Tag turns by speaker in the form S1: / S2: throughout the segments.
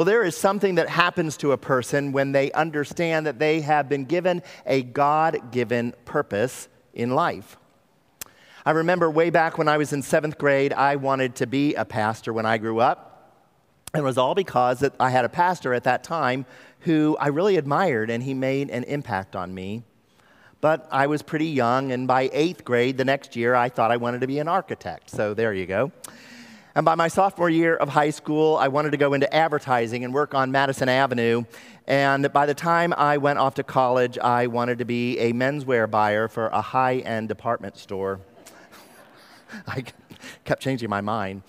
S1: Well, there is something that happens to a person when they understand that they have been given a God given purpose in life. I remember way back when I was in seventh grade, I wanted to be a pastor when I grew up. And it was all because that I had a pastor at that time who I really admired, and he made an impact on me. But I was pretty young, and by eighth grade, the next year, I thought I wanted to be an architect. So there you go. And by my sophomore year of high school, I wanted to go into advertising and work on Madison Avenue. And by the time I went off to college, I wanted to be a menswear buyer for a high end department store. I kept changing my mind.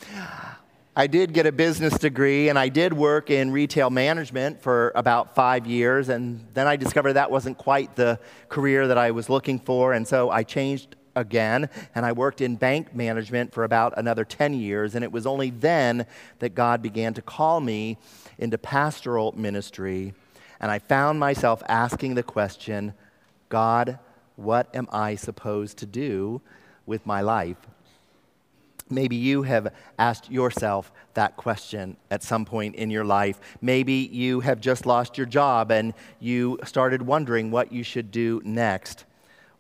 S1: I did get a business degree and I did work in retail management for about five years. And then I discovered that wasn't quite the career that I was looking for. And so I changed again and I worked in bank management for about another 10 years. And it was only then that God began to call me into pastoral ministry. And I found myself asking the question God, what am I supposed to do with my life? Maybe you have asked yourself that question at some point in your life. Maybe you have just lost your job and you started wondering what you should do next.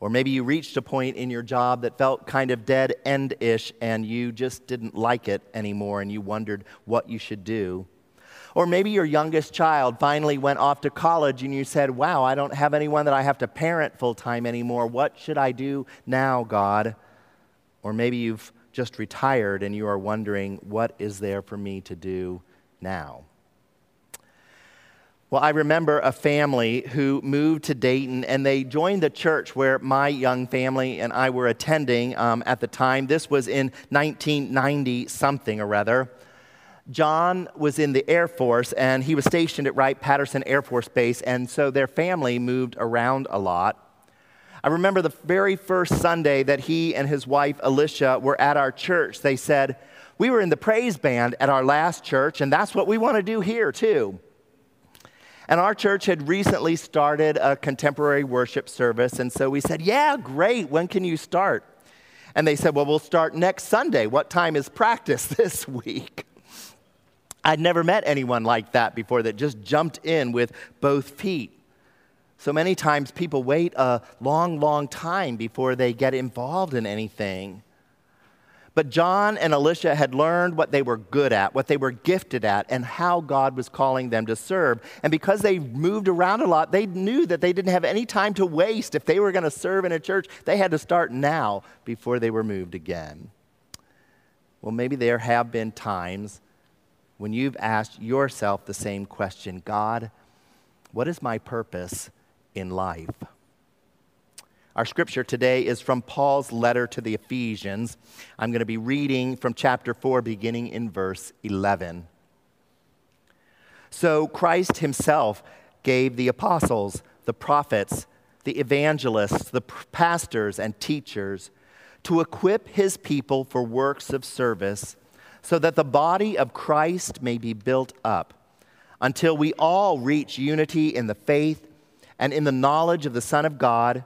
S1: Or maybe you reached a point in your job that felt kind of dead end ish and you just didn't like it anymore and you wondered what you should do. Or maybe your youngest child finally went off to college and you said, Wow, I don't have anyone that I have to parent full time anymore. What should I do now, God? Or maybe you've just retired and you are wondering, what is there for me to do now? Well, I remember a family who moved to Dayton and they joined the church where my young family and I were attending um, at the time. This was in 1990 something or rather. John was in the Air Force and he was stationed at Wright Patterson Air Force Base, and so their family moved around a lot. I remember the very first Sunday that he and his wife, Alicia, were at our church. They said, We were in the praise band at our last church, and that's what we want to do here, too. And our church had recently started a contemporary worship service, and so we said, Yeah, great. When can you start? And they said, Well, we'll start next Sunday. What time is practice this week? I'd never met anyone like that before that just jumped in with both feet. So many times people wait a long, long time before they get involved in anything. But John and Alicia had learned what they were good at, what they were gifted at, and how God was calling them to serve. And because they moved around a lot, they knew that they didn't have any time to waste. If they were going to serve in a church, they had to start now before they were moved again. Well, maybe there have been times when you've asked yourself the same question God, what is my purpose? in life. Our scripture today is from Paul's letter to the Ephesians. I'm going to be reading from chapter 4, beginning in verse 11. So Christ himself gave the apostles, the prophets, the evangelists, the pastors, and teachers to equip his people for works of service so that the body of Christ may be built up until we all reach unity in the faith and in the knowledge of the Son of God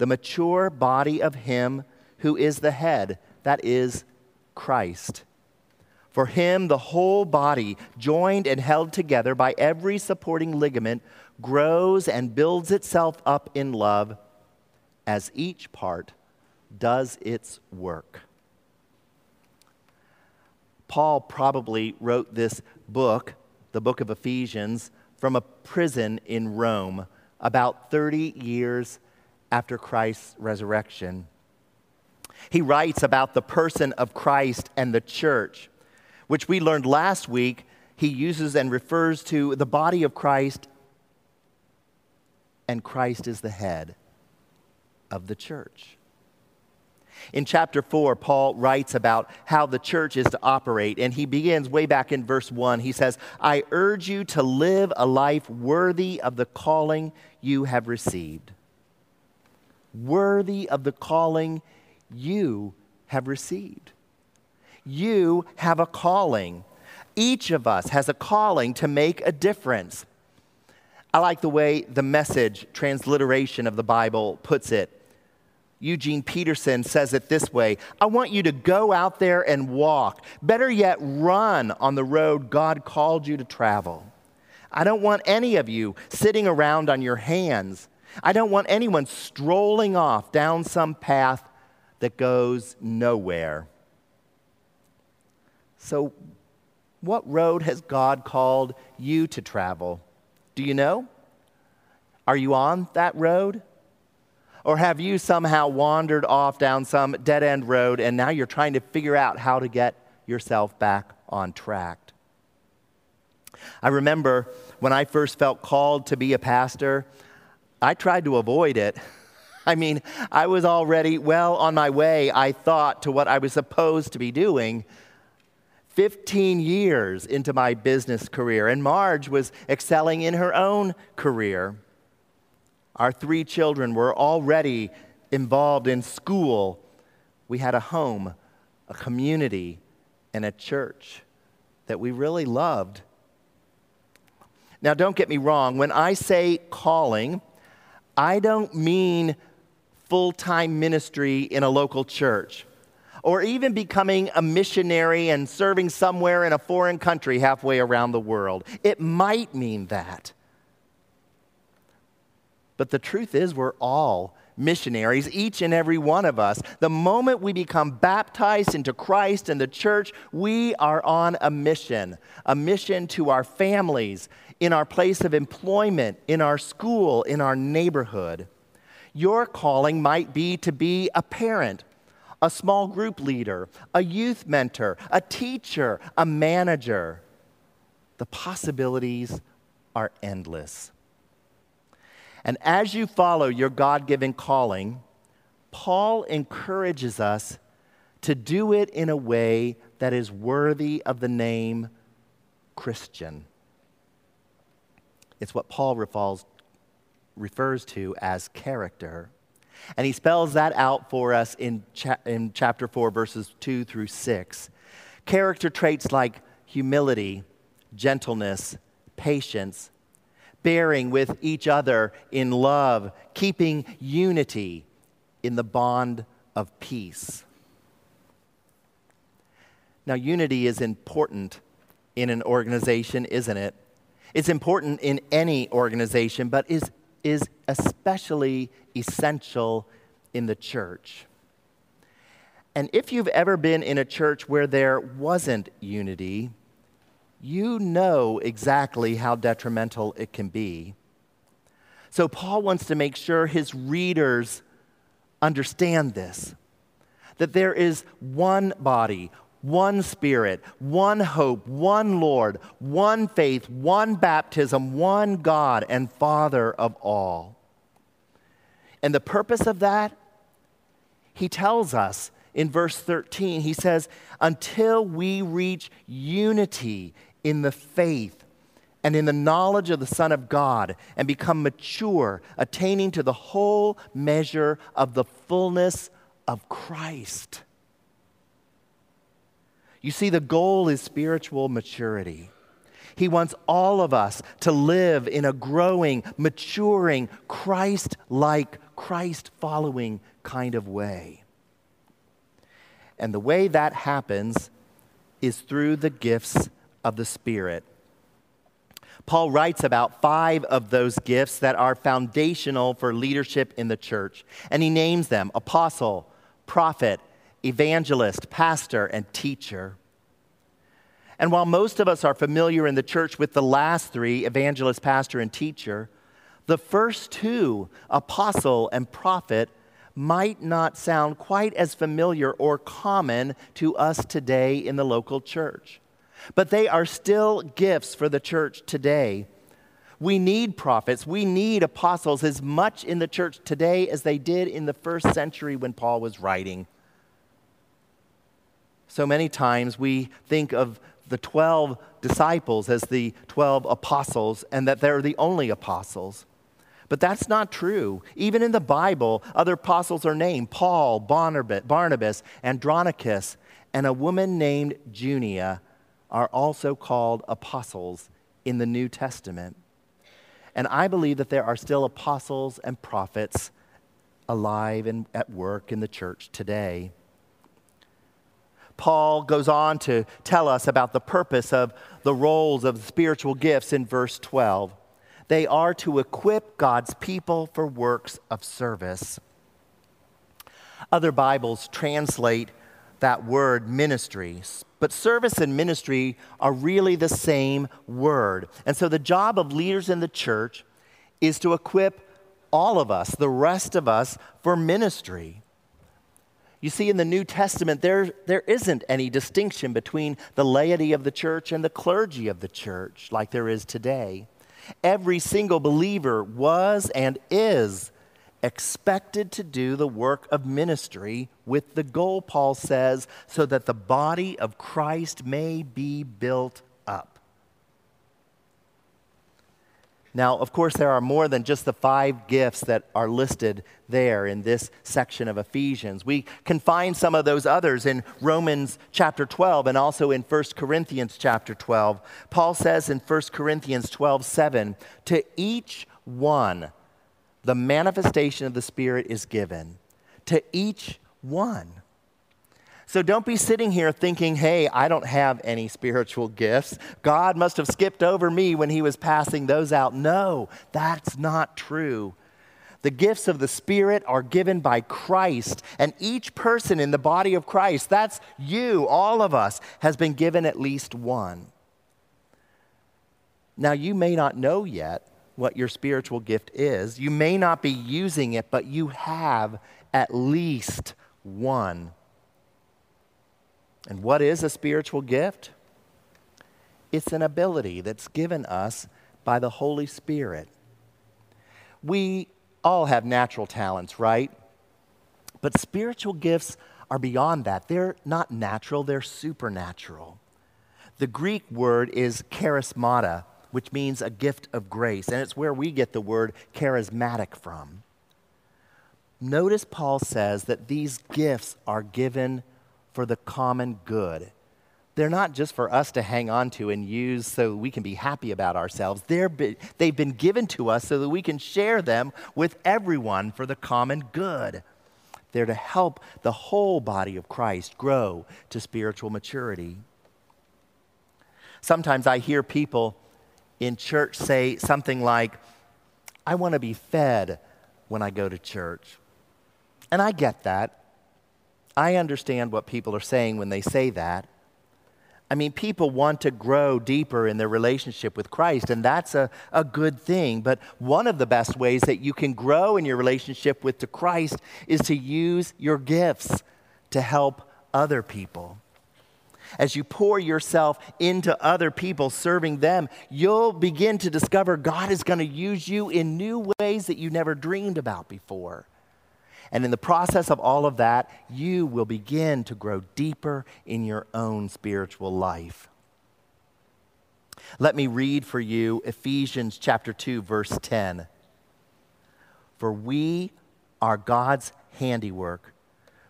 S1: the mature body of Him who is the head, that is, Christ. For Him, the whole body, joined and held together by every supporting ligament, grows and builds itself up in love as each part does its work. Paul probably wrote this book, the book of Ephesians, from a prison in Rome about 30 years after Christ's resurrection. He writes about the person of Christ and the church, which we learned last week. He uses and refers to the body of Christ, and Christ is the head of the church. In chapter 4, Paul writes about how the church is to operate, and he begins way back in verse 1. He says, I urge you to live a life worthy of the calling you have received. Worthy of the calling you have received. You have a calling. Each of us has a calling to make a difference. I like the way the message transliteration of the Bible puts it. Eugene Peterson says it this way I want you to go out there and walk. Better yet, run on the road God called you to travel. I don't want any of you sitting around on your hands. I don't want anyone strolling off down some path that goes nowhere. So, what road has God called you to travel? Do you know? Are you on that road? Or have you somehow wandered off down some dead end road and now you're trying to figure out how to get yourself back on track? I remember when I first felt called to be a pastor, I tried to avoid it. I mean, I was already well on my way, I thought, to what I was supposed to be doing. 15 years into my business career, and Marge was excelling in her own career. Our three children were already involved in school. We had a home, a community, and a church that we really loved. Now, don't get me wrong, when I say calling, I don't mean full time ministry in a local church or even becoming a missionary and serving somewhere in a foreign country halfway around the world. It might mean that. But the truth is, we're all missionaries, each and every one of us. The moment we become baptized into Christ and the church, we are on a mission a mission to our families, in our place of employment, in our school, in our neighborhood. Your calling might be to be a parent, a small group leader, a youth mentor, a teacher, a manager. The possibilities are endless. And as you follow your God given calling, Paul encourages us to do it in a way that is worthy of the name Christian. It's what Paul refers, to as character. And he spells that out for us in, cha- in chapter 4, verses 2 through 6. Character traits like humility, gentleness, patience, bearing with each other in love, keeping unity in the bond of peace. Now, unity is important in an organization, isn't it? It's important in any organization, but is, is especially essential in the church. And if you've ever been in a church where there wasn't unity, you know exactly how detrimental it can be. So, Paul wants to make sure his readers understand this that there is one body, one spirit, one hope, one Lord, one faith, one baptism, one God and Father of all. And the purpose of that, he tells us in verse 13, he says, until we reach unity in the faith and in the knowledge of the Son of God and become mature, attaining to the whole measure of the fullness of Christ. You see, the goal is spiritual maturity. He wants all of us to live in a growing, maturing, Christ like, Christ following kind of way. And the way that happens is through the gifts of the Spirit. Paul writes about five of those gifts that are foundational for leadership in the church, and he names them apostle, prophet, evangelist, pastor, and teacher. And while most of us are familiar in the church with the last three evangelist, pastor, and teacher the first two, apostle and prophet, might not sound quite as familiar or common to us today in the local church but they are still gifts for the church today. We need prophets, we need apostles as much in the church today as they did in the first century when Paul was writing. So many times we think of the 12 disciples as the 12 apostles and that they're the only apostles. But that's not true. Even in the Bible, other apostles are named Paul, Barnabas, Andronicus, and a woman named Junia are also called apostles in the New Testament. And I believe that there are still apostles and prophets alive and at work in the church today. Paul goes on to tell us about the purpose of the roles of spiritual gifts in verse 12. They are to equip God's people for works of service. Other Bibles translate that word ministry, but service and ministry are really the same word. And so the job of leaders in the church is to equip all of us, the rest of us, for ministry. You see, in the New Testament, there, there isn't any distinction between the laity of the church and the clergy of the church like there is today. Every single believer was and is expected to do the work of ministry with the goal, Paul says, so that the body of Christ may be built up. Now, of course, there are more than just the five gifts that are listed there in this section of Ephesians. We can find some of those others in Romans chapter 12 and also in 1 Corinthians chapter 12. Paul says in 1 Corinthians 12 7, to each one, the manifestation of the Spirit is given. To each one. So don't be sitting here thinking, hey, I don't have any spiritual gifts. God must have skipped over me when he was passing those out. No, that's not true. The gifts of the Spirit are given by Christ, and each person in the body of Christ, that's you, all of us, has been given at least one. Now, you may not know yet what your spiritual gift is. You may not be using it, but you have at least one. And what is a spiritual gift? It's an ability that's given us by the Holy Spirit. We all have natural talents, right? But spiritual gifts are beyond that. They're not natural, they're supernatural. The Greek word is charismata, which means a gift of grace, and it's where we get the word charismatic from. Notice Paul says that these gifts are given for the common good. They're not just for us to hang on to and use so we can be happy about ourselves. They're be, they've been given to us so that we can share them with everyone for the common good. They're to help the whole body of Christ grow to spiritual maturity. Sometimes I hear people in church say something like, I want to be fed when I go to church. And I get that. I understand what people are saying when they say that. I mean, people want to grow deeper in their relationship with Christ, and that's a, a good thing. But one of the best ways that you can grow in your relationship with the Christ is to use your gifts to help other people. As you pour yourself into other people, serving them, you'll begin to discover God is going to use you in new ways that you never dreamed about before. And in the process of all of that, you will begin to grow deeper in your own spiritual life. Let me read for you Ephesians chapter 2 verse 10. For we are God's handiwork,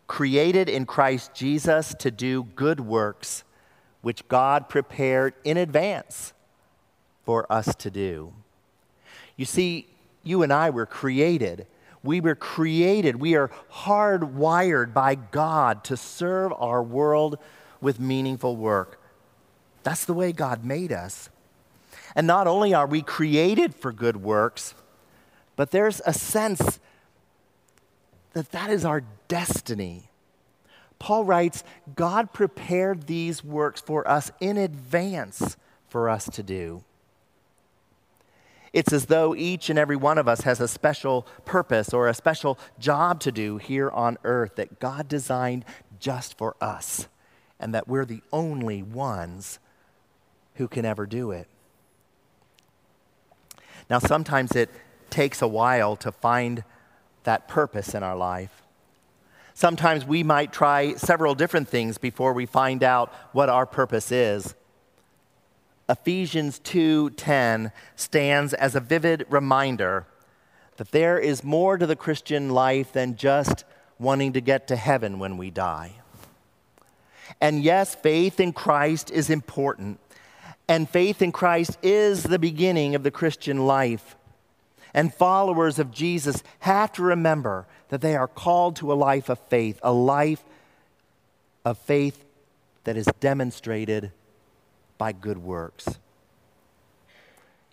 S1: created in Christ Jesus to do good works which God prepared in advance for us to do. You see, you and I were created we were created, we are hardwired by God to serve our world with meaningful work. That's the way God made us. And not only are we created for good works, but there's a sense that that is our destiny. Paul writes, God prepared these works for us in advance for us to do. It's as though each and every one of us has a special purpose or a special job to do here on earth that God designed just for us, and that we're the only ones who can ever do it. Now, sometimes it takes a while to find that purpose in our life. Sometimes we might try several different things before we find out what our purpose is. Ephesians 2:10 stands as a vivid reminder that there is more to the Christian life than just wanting to get to heaven when we die. And yes, faith in Christ is important. And faith in Christ is the beginning of the Christian life. And followers of Jesus have to remember that they are called to a life of faith, a life of faith that is demonstrated by good works.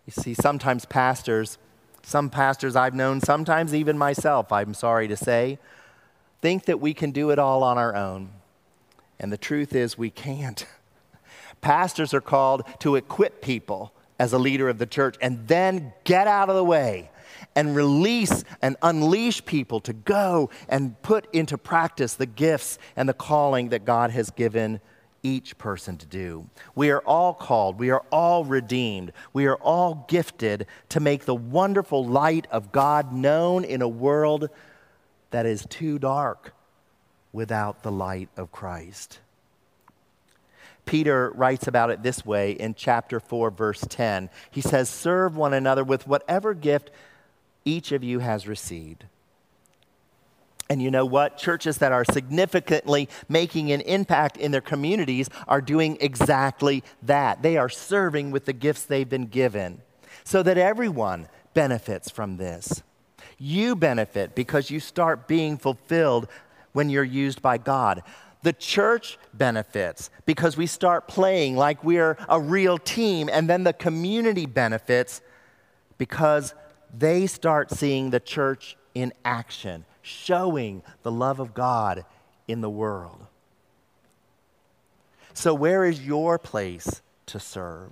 S1: You see, sometimes pastors, some pastors I've known, sometimes even myself, I'm sorry to say, think that we can do it all on our own. And the truth is, we can't. Pastors are called to equip people as a leader of the church and then get out of the way and release and unleash people to go and put into practice the gifts and the calling that God has given each person to do. We are all called, we are all redeemed, we are all gifted to make the wonderful light of God known in a world that is too dark without the light of Christ. Peter writes about it this way in chapter 4, verse 10. He says, Serve one another with whatever gift each of you has received and you know what? Churches that are significantly making an impact in their communities are doing exactly that. They are serving with the gifts they've been given so that everyone benefits from this. You benefit because you start being fulfilled when you're used by God. The church benefits because we start playing like we're a real team, and then the community benefits because they start seeing the church in action showing the love of God in the world. So, where is your place to serve?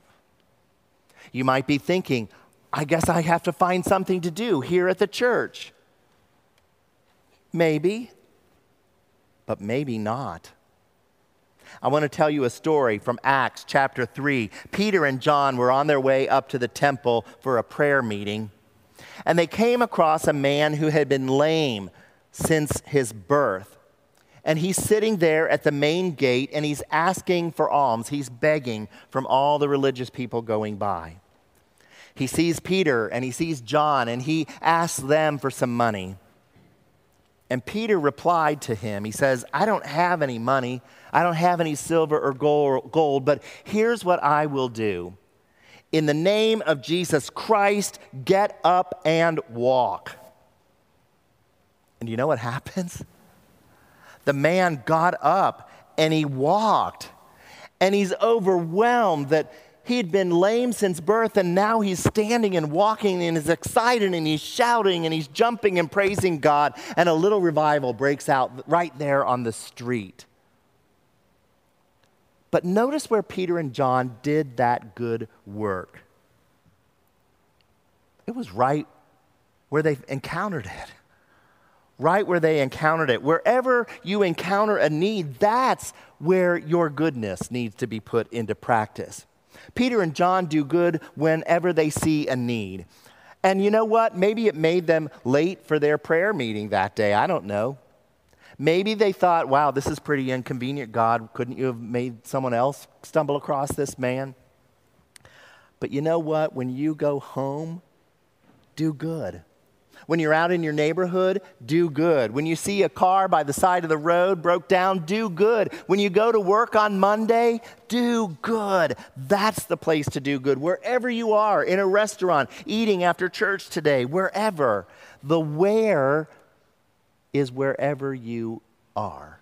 S1: You might be thinking, I guess I have to find something to do here at the church. Maybe, but maybe not. I want to tell you a story from Acts chapter 3. Peter and John were on their way up to the temple for a prayer meeting, and they came across a man who had been lame since his birth. And he's sitting there at the main gate and he's asking for alms. He's begging from all the religious people going by. He sees Peter and he sees John and he asks them for some money. And Peter replied to him, He says, I don't have any money, I don't have any silver or gold, but here's what I will do. In the name of Jesus Christ, get up and walk. And you know what happens? The man got up and he walked. And he's overwhelmed that he had been lame since birth and now he's standing and walking and is excited and he's shouting and he's jumping and praising God. And a little revival breaks out right there on the street. But notice where Peter and John did that good work. It was right where they encountered it right where they encountered it. Wherever you encounter a need, that's where your goodness needs to be put into practice. Peter and John do good whenever they see a need. And you know what? Maybe it made them late for their prayer meeting that day. I don't know. Maybe they thought, wow, this is pretty inconvenient, God. Couldn't you have made someone else stumble across this man? But you know what? When you go home, do good. When you're out in your neighborhood, do good. When you see a car by the side of the road broke down, do good. When you go to work on Monday, do good. That's the place to do good. Wherever you are, in a restaurant, eating after church today, wherever. The where is wherever you are.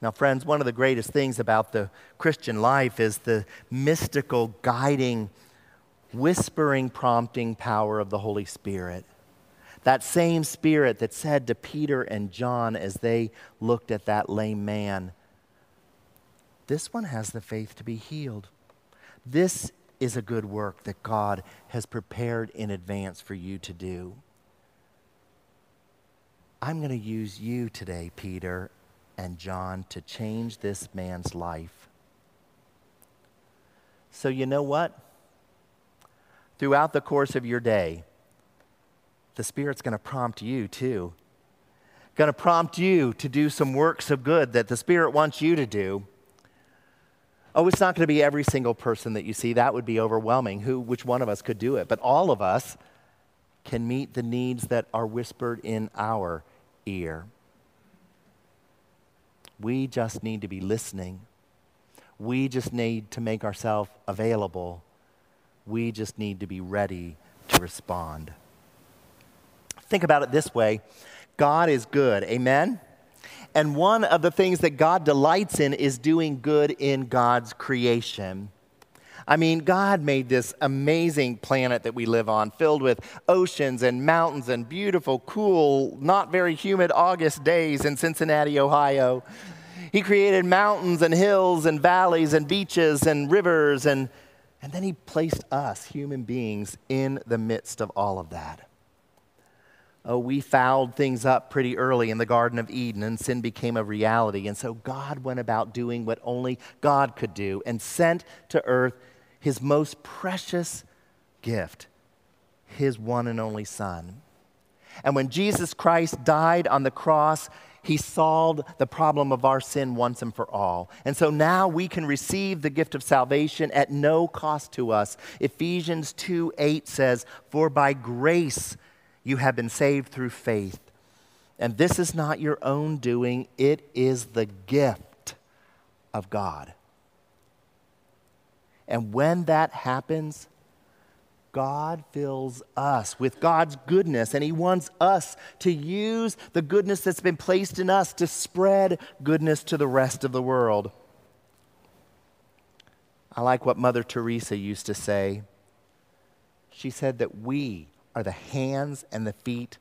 S1: Now, friends, one of the greatest things about the Christian life is the mystical guiding whispering, prompting power of the Holy Spirit. That same Spirit that said to Peter and John as they looked at that lame man, This one has the faith to be healed. This is a good work that God has prepared in advance for you to do. I'm going to use you today, Peter and John, to change this man's life. So, you know what? Throughout the course of your day, the Spirit's going to prompt you too going to prompt you to do some works of good that the Spirit wants you to do. Oh, it's not going to be every single person that you see. That would be overwhelming. Who, which one of us could do it? But all of us can meet the needs that are whispered in our ear. We just need to be listening. We just need to make ourselves available. We just need to be ready to respond. Think about it this way God is good. Amen? And one of the things that God delights in is doing good in God's creation. I mean, God made this amazing planet that we live on, filled with oceans and mountains and beautiful, cool, not very humid August days in Cincinnati, Ohio. He created mountains and hills and valleys and beaches and rivers, and, and then He placed us, human beings, in the midst of all of that. Oh, we fouled things up pretty early in the Garden of Eden, and sin became a reality. And so God went about doing what only God could do and sent to earth his most precious gift, his one and only Son. And when Jesus Christ died on the cross, he solved the problem of our sin once and for all. And so now we can receive the gift of salvation at no cost to us. Ephesians 2 8 says, For by grace you have been saved through faith. And this is not your own doing, it is the gift of God. And when that happens, God fills us with God's goodness, and He wants us to use the goodness that's been placed in us to spread goodness to the rest of the world. I like what Mother Teresa used to say. She said that we are the hands and the feet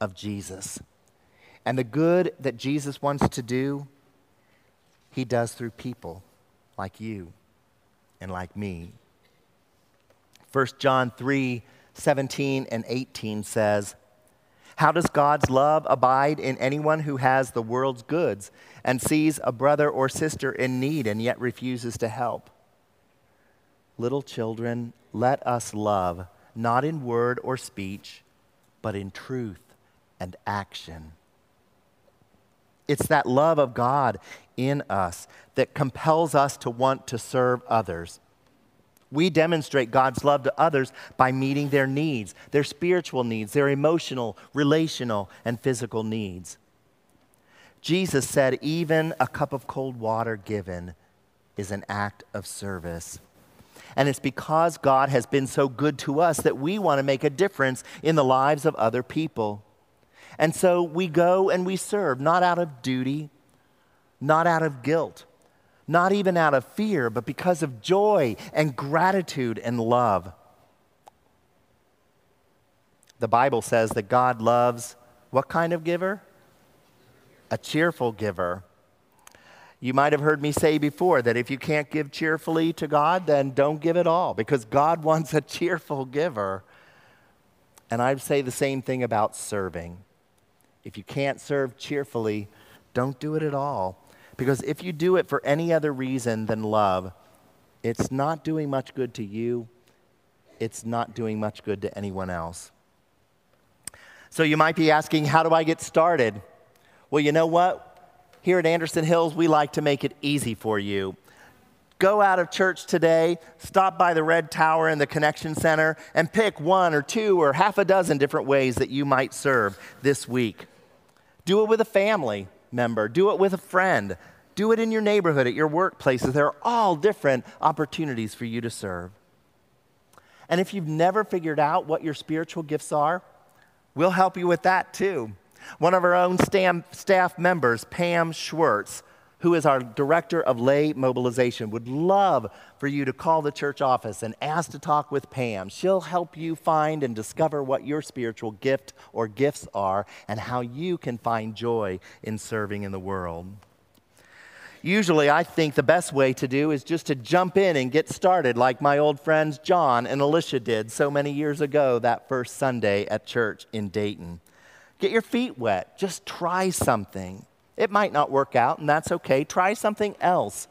S1: of Jesus. And the good that Jesus wants to do, He does through people like you and like me. 1 John 3 17 and 18 says, How does God's love abide in anyone who has the world's goods and sees a brother or sister in need and yet refuses to help? Little children, let us love, not in word or speech, but in truth and action. It's that love of God in us that compels us to want to serve others. We demonstrate God's love to others by meeting their needs, their spiritual needs, their emotional, relational, and physical needs. Jesus said, even a cup of cold water given is an act of service. And it's because God has been so good to us that we want to make a difference in the lives of other people. And so we go and we serve, not out of duty, not out of guilt, not even out of fear, but because of joy and gratitude and love. The Bible says that God loves what kind of giver? A cheerful giver. You might have heard me say before that if you can't give cheerfully to God, then don't give at all because God wants a cheerful giver. And I'd say the same thing about serving. If you can't serve cheerfully, don't do it at all. Because if you do it for any other reason than love, it's not doing much good to you, it's not doing much good to anyone else. So you might be asking, how do I get started? Well, you know what? here at Anderson Hills, we like to make it easy for you. Go out of church today, stop by the Red Tower in the Connection Center, and pick one or two or half a dozen different ways that you might serve this week. Do it with a family member, do it with a friend, do it in your neighborhood, at your workplaces. There are all different opportunities for you to serve. And if you've never figured out what your spiritual gifts are, we'll help you with that too. One of our own staff members, Pam Schwartz, who is our director of lay mobilization, would love for you to call the church office and ask to talk with Pam. She'll help you find and discover what your spiritual gift or gifts are and how you can find joy in serving in the world. Usually, I think the best way to do is just to jump in and get started, like my old friends John and Alicia did so many years ago that first Sunday at church in Dayton. Get your feet wet. Just try something. It might not work out, and that's okay. Try something else.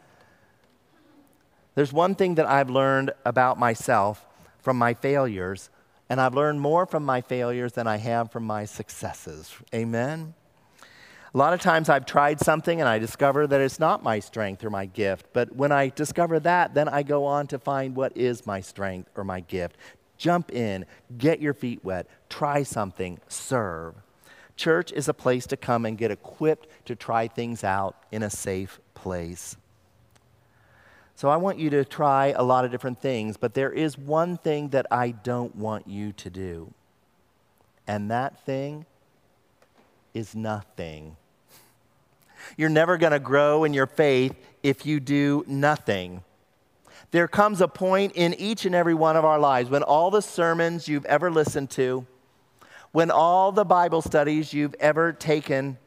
S1: There's one thing that I've learned about myself from my failures, and I've learned more from my failures than I have from my successes. Amen? A lot of times I've tried something and I discover that it's not my strength or my gift. But when I discover that, then I go on to find what is my strength or my gift. Jump in, get your feet wet, try something, serve. Church is a place to come and get equipped to try things out in a safe place. So I want you to try a lot of different things, but there is one thing that I don't want you to do. And that thing is nothing. You're never going to grow in your faith if you do nothing. There comes a point in each and every one of our lives when all the sermons you've ever listened to, when all the Bible studies you've ever taken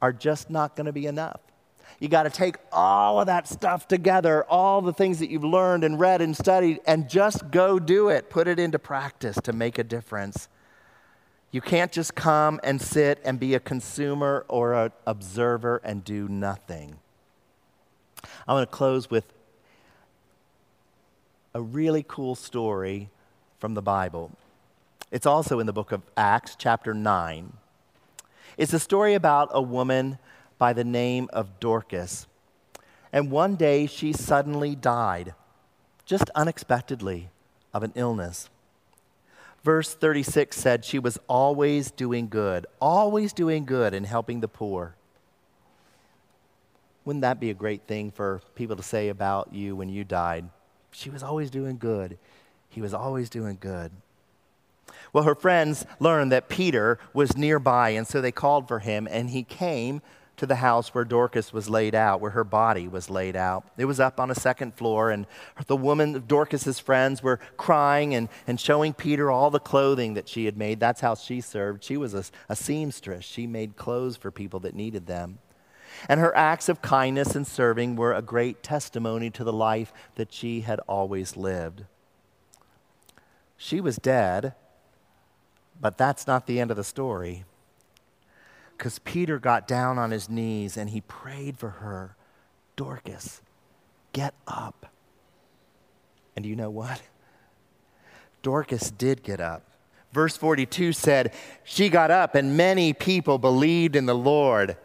S1: are just not going to be enough. You got to take all of that stuff together, all the things that you've learned and read and studied, and just go do it. Put it into practice to make a difference. You can't just come and sit and be a consumer or an observer and do nothing. I want to close with a really cool story from the Bible. It's also in the book of Acts, chapter 9. It's a story about a woman by the name of Dorcas. And one day she suddenly died, just unexpectedly, of an illness. Verse 36 said she was always doing good, always doing good and helping the poor. Wouldn't that be a great thing for people to say about you when you died? She was always doing good. He was always doing good. Well, her friends learned that Peter was nearby, and so they called for him, and he came to the house where Dorcas was laid out, where her body was laid out. It was up on a second floor, and the woman, Dorcas's friends, were crying and, and showing Peter all the clothing that she had made. That's how she served. She was a, a seamstress, she made clothes for people that needed them. And her acts of kindness and serving were a great testimony to the life that she had always lived. She was dead, but that's not the end of the story because Peter got down on his knees and he prayed for her Dorcas, get up. And you know what? Dorcas did get up. Verse 42 said, She got up, and many people believed in the Lord.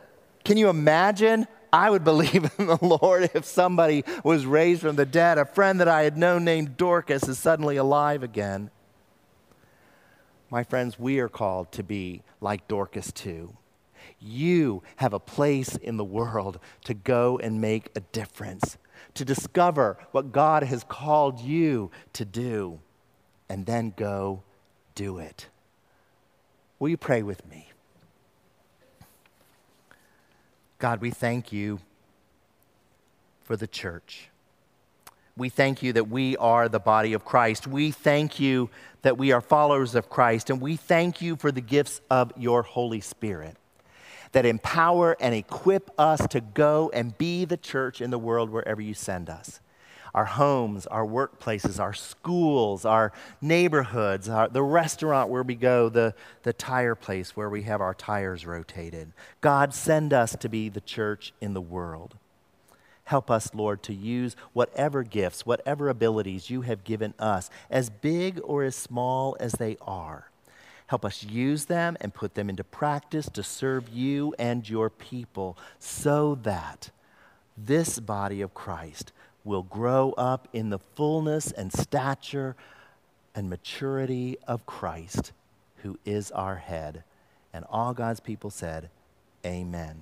S1: Can you imagine? I would believe in the Lord if somebody was raised from the dead. A friend that I had known named Dorcas is suddenly alive again. My friends, we are called to be like Dorcas too. You have a place in the world to go and make a difference, to discover what God has called you to do, and then go do it. Will you pray with me? God, we thank you for the church. We thank you that we are the body of Christ. We thank you that we are followers of Christ. And we thank you for the gifts of your Holy Spirit that empower and equip us to go and be the church in the world wherever you send us. Our homes, our workplaces, our schools, our neighborhoods, our, the restaurant where we go, the, the tire place where we have our tires rotated. God, send us to be the church in the world. Help us, Lord, to use whatever gifts, whatever abilities you have given us, as big or as small as they are Help us use them and put them into practice to serve you and your people so that this body of Christ will grow up in the fullness and stature and maturity of Christ, who is our head. And all God's people said, Amen.